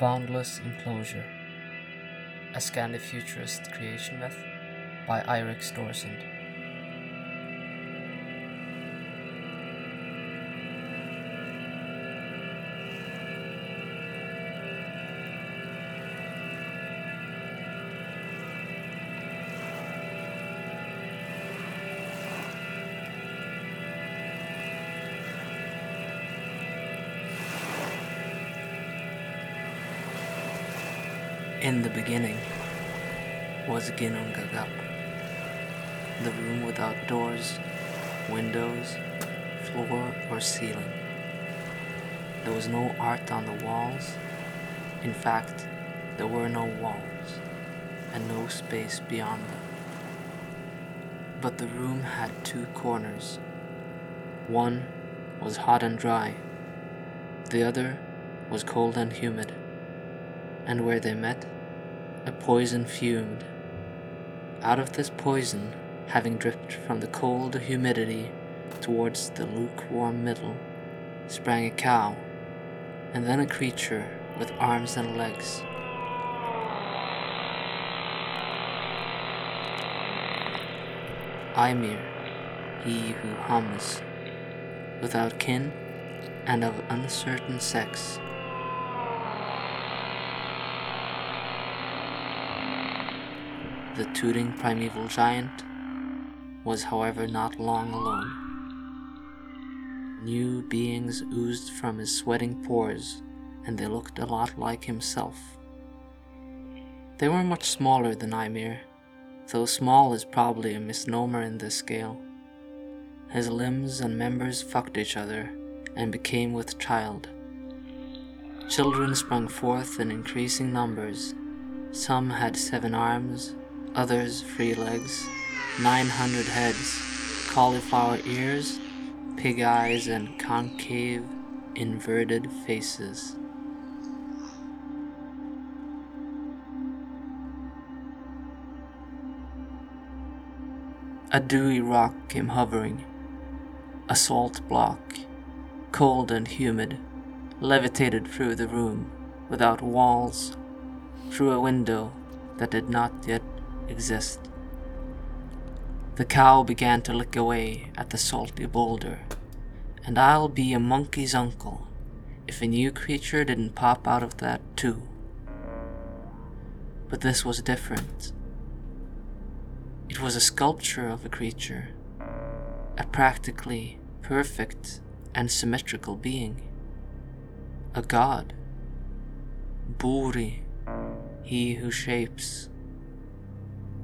Boundless Enclosure, a Scandi futurist creation myth by Eirik Storesund. In the beginning was Ginnungagap, the room without doors, windows, floor, or ceiling. There was no art on the walls. In fact, there were no walls and no space beyond them. But the room had two corners. One was hot and dry, the other was cold and humid. And where they met, a poison fumed. Out of this poison, having dripped from the cold humidity towards the lukewarm middle, sprang a cow, and then a creature with arms and legs. Ymir, he who hums, without kin and of uncertain sex. The tooting primeval giant was, however, not long alone. New beings oozed from his sweating pores, and they looked a lot like himself. They were much smaller than Ymir, though small is probably a misnomer in this scale. His limbs and members fucked each other and became with child. Children sprung forth in increasing numbers. Some had seven arms, others free legs, 900 heads, cauliflower ears, pig eyes, and concave, inverted faces. A dewy rock came hovering, a salt block, cold and humid, levitated through the room without walls, through a window that did not yet exist. The cow began to lick away at the salty boulder, and I'll be a monkey's uncle if a new creature didn't pop out of that too. But this was different. It was a sculpture of a creature, a practically perfect and symmetrical being, a god. Buri, he who shapes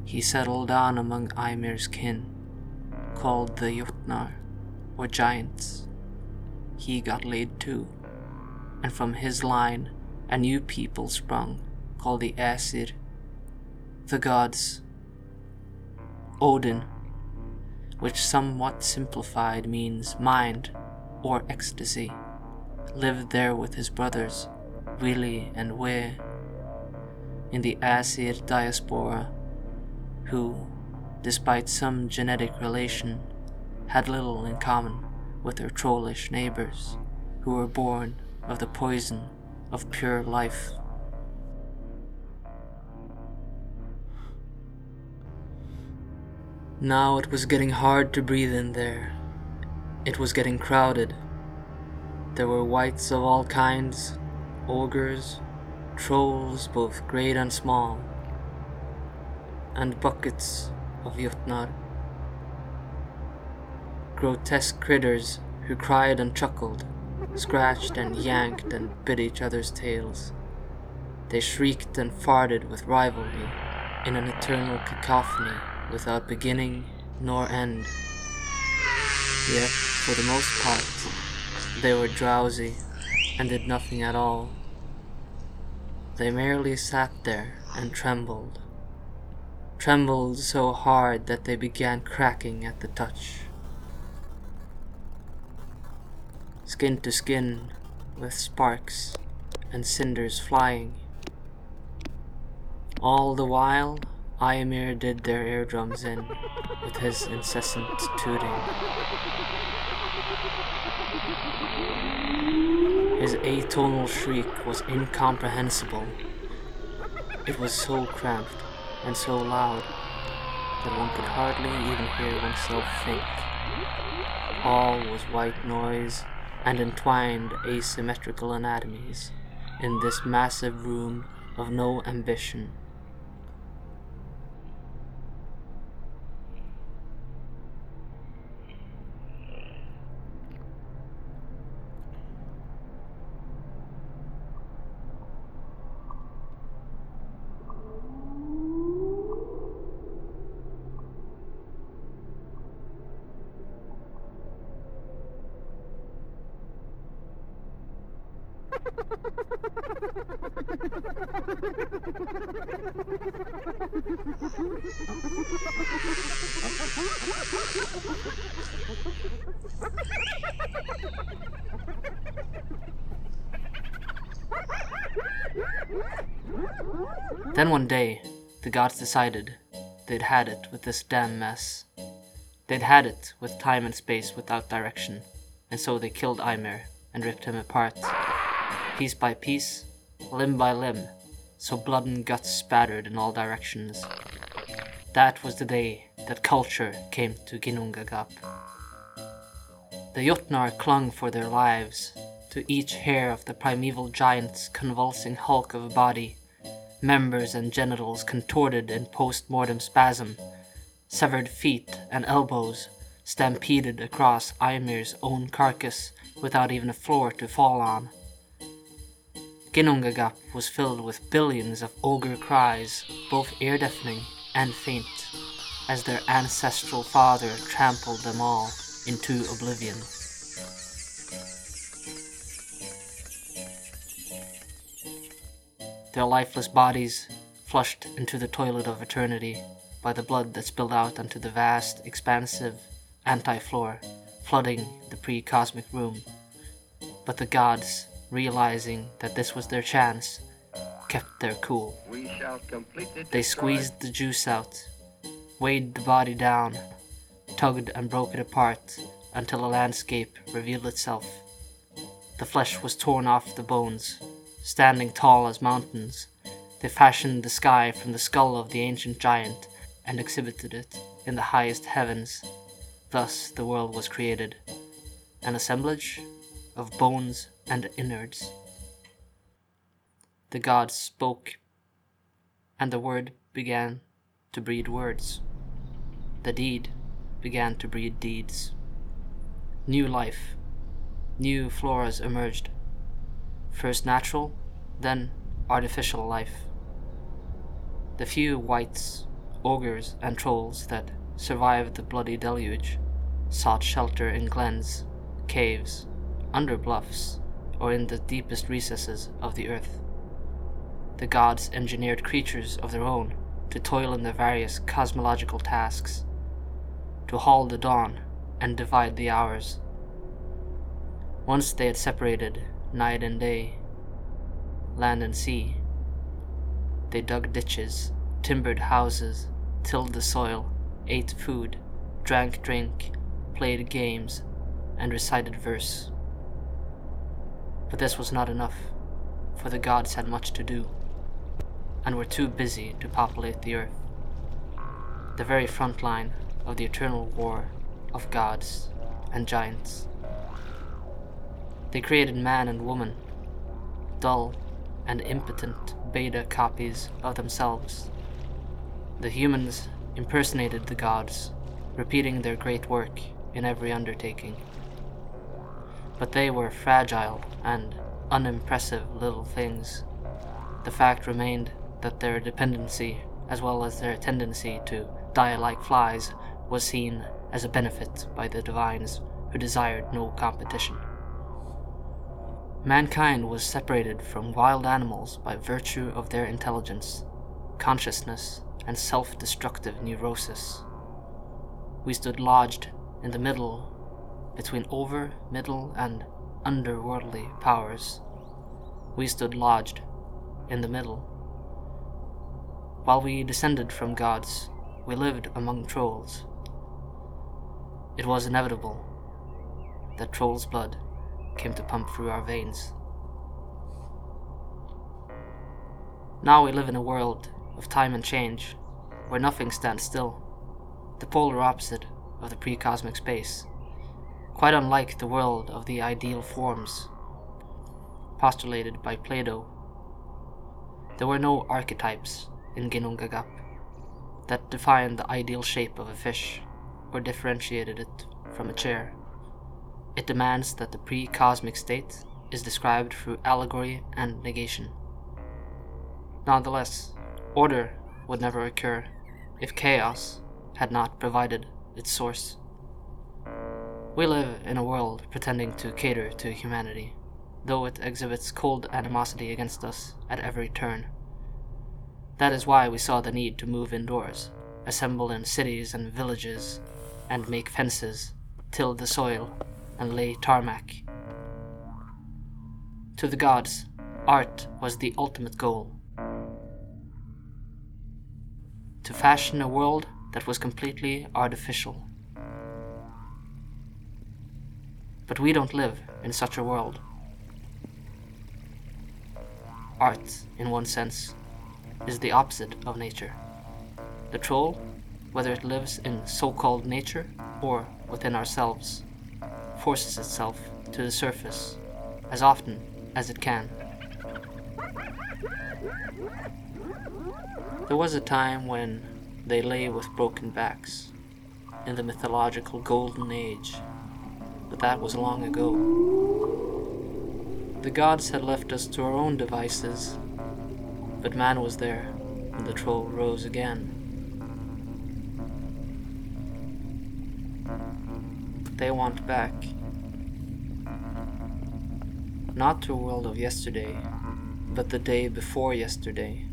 he settled down among Ymir's kin, called the Jotnar, or giants. He got laid too, and from his line a new people sprung, called the Aesir, the gods. Odin, which somewhat simplified means mind or ecstasy, lived there with his brothers, Vili and Vé, in the Aesir diaspora who, despite some genetic relation, had little in common with their trollish neighbors, who were born of the poison of pure life. Now it was getting hard to breathe in there. It was getting crowded. There were wights of all kinds, ogres, trolls both great and small, and buckets of Jotnar. Grotesque critters who cried and chuckled, scratched and yanked and bit each other's tails. They shrieked and farted with rivalry in an eternal cacophony without beginning nor end. Yet, for the most part, they were drowsy and did nothing at all. They merely sat there and trembled trembled so hard that they began cracking at the touch. Skin to skin, with sparks and cinders flying. All the while, Ymir did their eardrums in with his incessant tooting. His atonal shriek was incomprehensible. It was so cramped and so loud that one could hardly even hear oneself think. All was white noise and entwined asymmetrical anatomies in this massive room of no ambition. Then one day, the gods decided they'd had it with this damn mess. They'd had it with time and space without direction, and so they killed Ymir and ripped him apart, piece by piece, limb by limb, so blood and guts spattered in all directions. That was the day that culture came to Ginnungagap. The Jotnar clung for their lives to each hair of the primeval giant's convulsing hulk of a body, members and genitals contorted in post-mortem spasm, severed feet and elbows stampeded across Ymir's own carcass without even a floor to fall on. Ginnungagap was filled with billions of ogre cries, both ear-deafening and faint, as their ancestral father trampled them all into oblivion. Their lifeless bodies flushed into the toilet of eternity by the blood that spilled out onto the vast, expansive anti-floor, flooding the pre-cosmic room. But the gods, realizing that this was their chance, kept their cool. They squeezed the juice out, weighed the body down, tugged and broke it apart until a landscape revealed itself. The flesh was torn off the bones, standing tall as mountains. They fashioned the sky from the skull of the ancient giant and exhibited it in the highest heavens. Thus the world was created, an assemblage of bones and innards. The gods spoke, and the word began to breed words. The deed began to breed deeds. New life, new floras emerged. First natural, then artificial life. The few wights, ogres, and trolls that survived the bloody deluge sought shelter in glens, caves, under bluffs, or in the deepest recesses of the earth. The gods engineered creatures of their own to toil in their various cosmological tasks, to haul the dawn and divide the hours. Once they had separated night and day, land and sea. They dug ditches, timbered houses, tilled the soil, ate food, drank drink, played games, and recited verse. But this was not enough, for the gods had much to do, and were too busy to populate the earth. The very front line of the eternal war of gods and giants. They created man and woman, dull and impotent beta copies of themselves. The humans impersonated the gods, repeating their great work in every undertaking. But they were fragile and unimpressive little things. The fact remained that their dependency, as well as their tendency to die like flies, was seen as a benefit by the divines who desired no competition. Mankind was separated from wild animals by virtue of their intelligence, consciousness, and self destructive neurosis. We stood lodged in the middle between over, middle, and underworldly powers. We stood lodged in the middle. While we descended from gods, we lived among trolls. It was inevitable that trolls' blood came to pump through our veins. Now we live in a world of time and change, where nothing stands still, the polar opposite of the pre cosmic space quite unlike the world of the ideal forms postulated by Plato. There were no archetypes in Ginnungagap that defined the ideal shape of a fish or differentiated it from a chair. It demands that the pre cosmic state is described through allegory and negation. Nonetheless, order would never occur if chaos had not provided its source. We live in a world pretending to cater to humanity, though it exhibits cold animosity against us at every turn. That is why we saw the need to move indoors, assemble in cities and villages, and make fences, till the soil, and lay tarmac. To the gods, art was the ultimate goal. To fashion a world that was completely artificial. But we don't live in such a world. Art, in one sense, is the opposite of nature. The troll, whether it lives in so called nature or within ourselves, forces itself to the surface as often as it can. There was a time when they lay with broken backs in the mythological golden age, but that was long ago. The gods had left us to our own devices, but man was there, and the troll rose again. They want back. Not to a world of yesterday, but the day before yesterday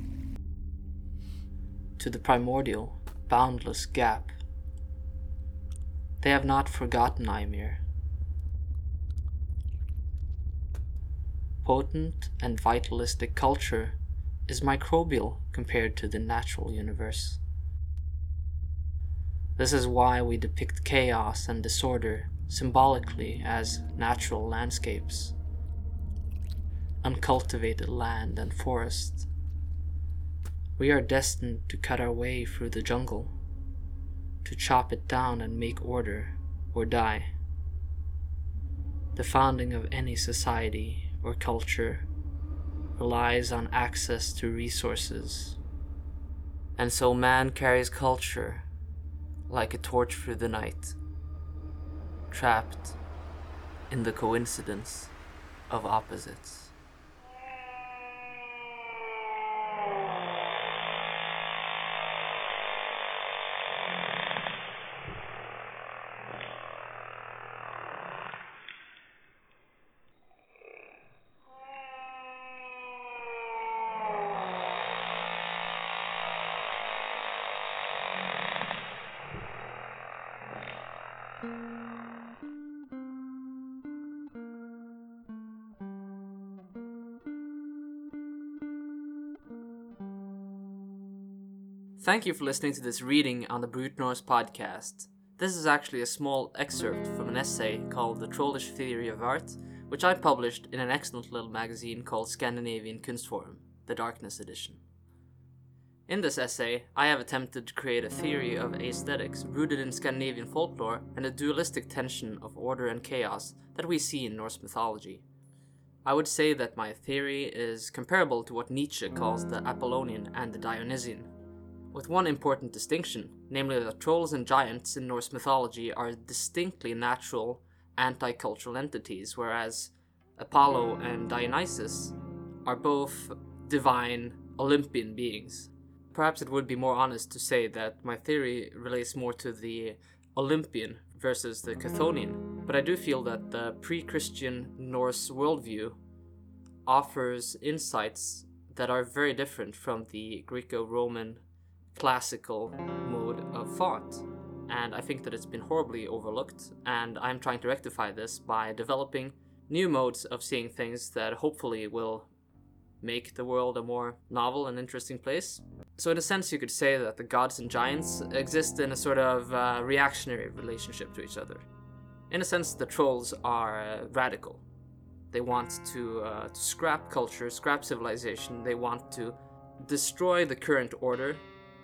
to the primordial, boundless gap. They have not forgotten Ymir. Potent and vitalistic culture is microbial compared to the natural universe. This is why we depict chaos and disorder symbolically as natural landscapes, uncultivated land and forest, we are destined to cut our way through the jungle, to chop it down and make order, or die. The founding of any society or culture relies on access to resources. And so man carries culture like a torch through the night, trapped in the coincidence of opposites. Thank you for listening to this reading on the Brute Norse podcast. This is actually a small excerpt from an essay called The Trollish Theory of Art, which I published in an excellent little magazine called Scandinavian Kunstforum, the Darkness Edition. In this essay, I have attempted to create a theory of aesthetics rooted in Scandinavian folklore and the dualistic tension of order and chaos that we see in Norse mythology. I would say that my theory is comparable to what Nietzsche calls the Apollonian and the Dionysian, with one important distinction, namely that trolls and giants in Norse mythology are distinctly natural, anti cultural entities, whereas Apollo and Dionysus are both divine, Olympian beings. Perhaps it would be more honest to say that my theory relates more to the Olympian versus the Chthonian, but I do feel that the pre Christian Norse worldview offers insights that are very different from the Greco Roman classical mode of thought. And I think that it's been horribly overlooked, and I'm trying to rectify this by developing new modes of seeing things that hopefully will make the world a more novel and interesting place. So, in a sense, you could say that the gods and giants exist in a sort of uh, reactionary relationship to each other. In a sense, the trolls are uh, radical. They want to, uh, to scrap culture, scrap civilization, they want to destroy the current order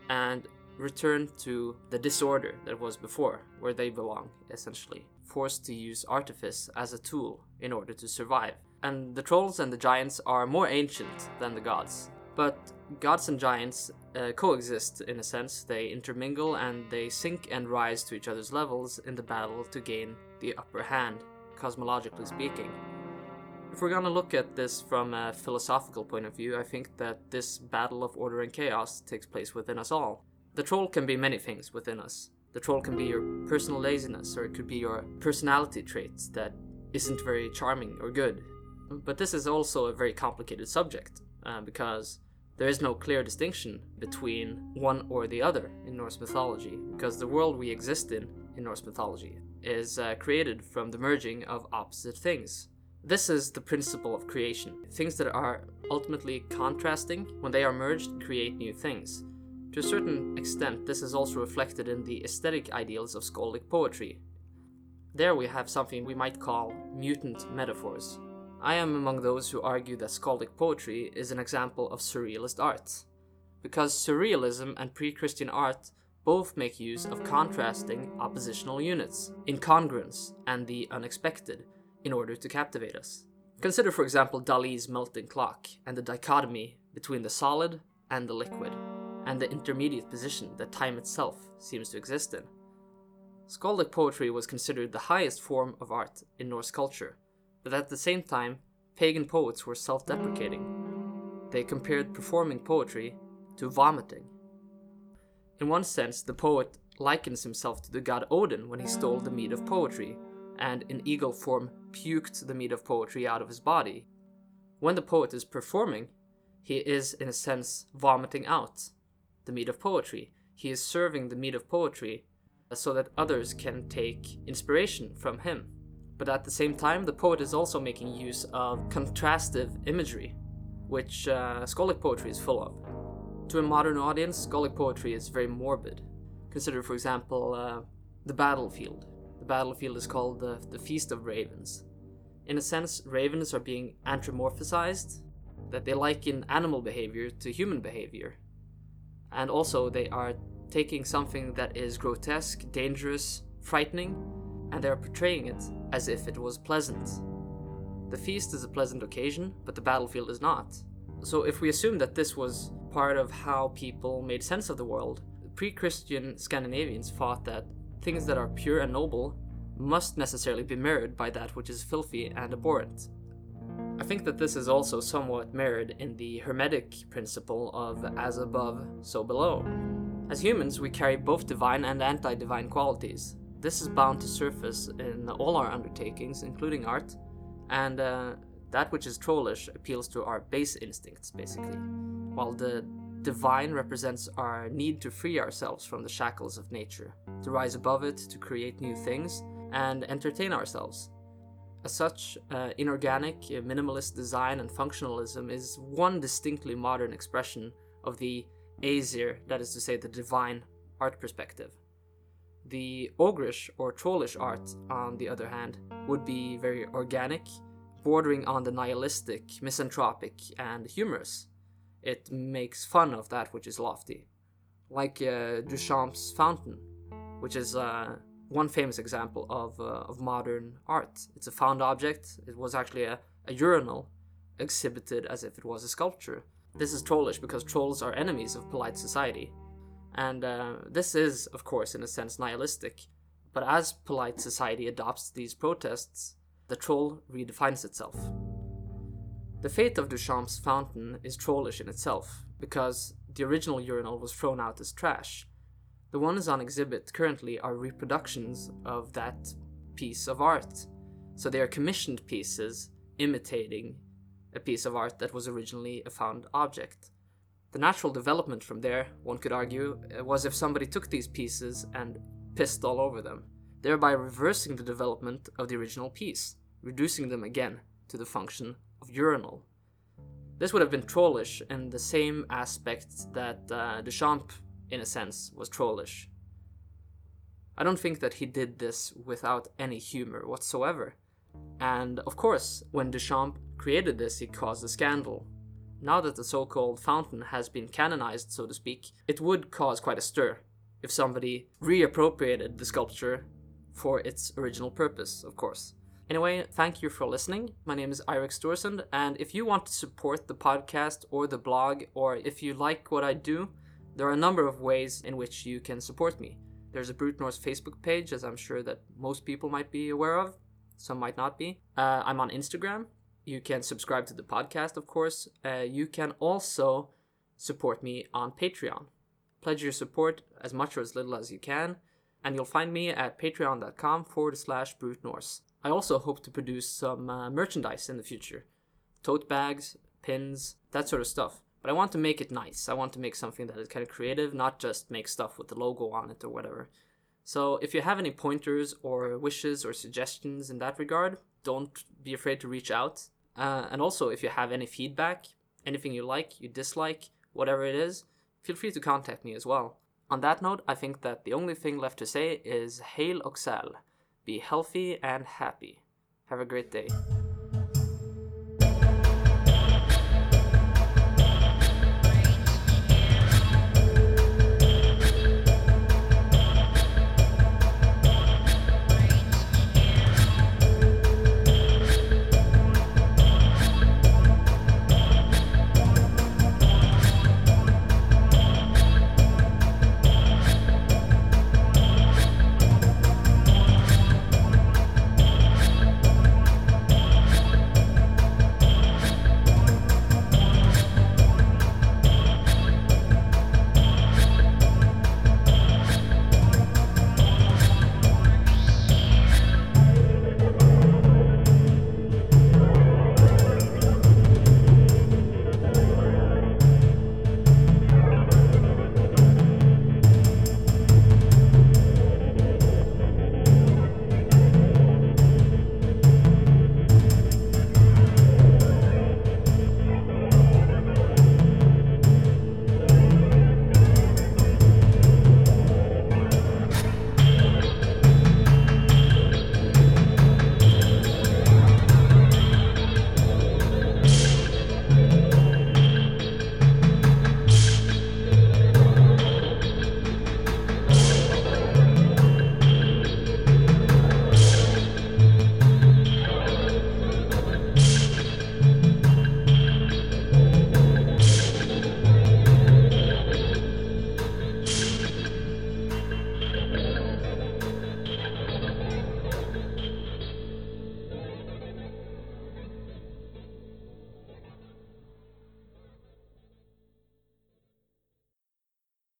and return to the disorder that was before, where they belong, essentially, forced to use artifice as a tool in order to survive. And the trolls and the giants are more ancient than the gods. But gods and giants uh, coexist in a sense, they intermingle and they sink and rise to each other's levels in the battle to gain the upper hand, cosmologically speaking. If we're gonna look at this from a philosophical point of view, I think that this battle of order and chaos takes place within us all. The troll can be many things within us. The troll can be your personal laziness, or it could be your personality traits that isn't very charming or good. But this is also a very complicated subject, uh, because there is no clear distinction between one or the other in Norse mythology, because the world we exist in in Norse mythology is uh, created from the merging of opposite things. This is the principle of creation. Things that are ultimately contrasting, when they are merged, create new things. To a certain extent, this is also reflected in the aesthetic ideals of skaldic poetry. There we have something we might call mutant metaphors. I am among those who argue that skaldic poetry is an example of surrealist art. Because surrealism and pre Christian art both make use of contrasting oppositional units, incongruence, and the unexpected in order to captivate us. Consider, for example, Dali's melting clock and the dichotomy between the solid and the liquid and the intermediate position that time itself seems to exist in. Skaldic poetry was considered the highest form of art in Norse culture, but at the same time, pagan poets were self deprecating. They compared performing poetry to vomiting. In one sense, the poet likens himself to the god Odin when he stole the mead of poetry, and in eagle form puked the mead of poetry out of his body. When the poet is performing, he is, in a sense, vomiting out the mead of poetry. He is serving the mead of poetry so that others can take inspiration from him. But at the same time, the poet is also making use of contrastive imagery, which uh, Skaldic poetry is full of. To a modern audience, Skaldic poetry is very morbid. Consider, for example, uh, the battlefield. The battlefield is called the, the Feast of Ravens. In a sense, ravens are being anthropomorphized, that they liken animal behavior to human behavior and also they are taking something that is grotesque, dangerous, frightening, and they are portraying it as if it was pleasant. The feast is a pleasant occasion, but the battlefield is not. So, if we assume that this was part of how people made sense of the world, pre Christian Scandinavians thought that things that are pure and noble must necessarily be mirrored by that which is filthy and abhorrent. I think that this is also somewhat mirrored in the Hermetic principle of as above, so below. As humans, we carry both divine and anti divine qualities. This is bound to surface in all our undertakings, including art, and uh, that which is trollish appeals to our base instincts, basically, while the divine represents our need to free ourselves from the shackles of nature, to rise above it, to create new things, and entertain ourselves. As such, uh, inorganic, uh, minimalist design and functionalism is one distinctly modern expression of the Aesir, that is to say, the divine art perspective. The ogrish or trollish art, on the other hand, would be very organic, bordering on the nihilistic, misanthropic, and humorous. It makes fun of that which is lofty, like uh, Duchamp's Fountain, which is uh, one famous example of, uh, of modern art. It's a found object. It was actually a, a urinal exhibited as if it was a sculpture. This is trollish because trolls are enemies of polite society. And uh, this is, of course, in a sense, nihilistic. But as polite society adopts these protests, the troll redefines itself. The fate of Duchamp's fountain is trollish in itself, because the original urinal was thrown out as trash, the ones on exhibit currently are reproductions of that piece of art. So they are commissioned pieces imitating a piece of art that was originally a found object. The natural development from there, one could argue, uh, was if somebody took these pieces and pissed all over them, thereby reversing the development of the original piece, reducing them again to the function of urinal. This would have been trollish in the same aspect that uh, Duchamp in a sense, was trollish. I don't think that he did this without any humor whatsoever. And of course, when Duchamp created this, he caused a scandal. now that the so called fountain has been canonized, so to speak, it would cause quite a stir if somebody reappropriated the sculpture for its original purpose, of course. Anyway, thank you for listening. My name is Eirik Storesund, and if you want to support the podcast or the blog, or if you like what I do, there are a number of ways in which you can support me. There's a Brute Norse Facebook page, as I'm sure that most people might be aware of. Some might not be. Uh, I'm on Instagram. You can subscribe to the podcast, of course. Uh, you can also support me on Patreon. Pledge your support as much or as little as you can, and you'll find me at patreon.com forward slash brute norse. I also hope to produce some uh, merchandise in the future tote bags, pins, that sort of stuff. But I want to make it nice. I want to make something that is kind of creative, not just make stuff with the logo on it or whatever. So if you have any pointers or wishes or suggestions in that regard, don't be afraid to reach out. Uh, and also, if you have any feedback, anything you like, you dislike, whatever it is, feel free to contact me as well. On that note, I think that the only thing left to say is Hail Oxal. Be healthy and happy. Have a great day.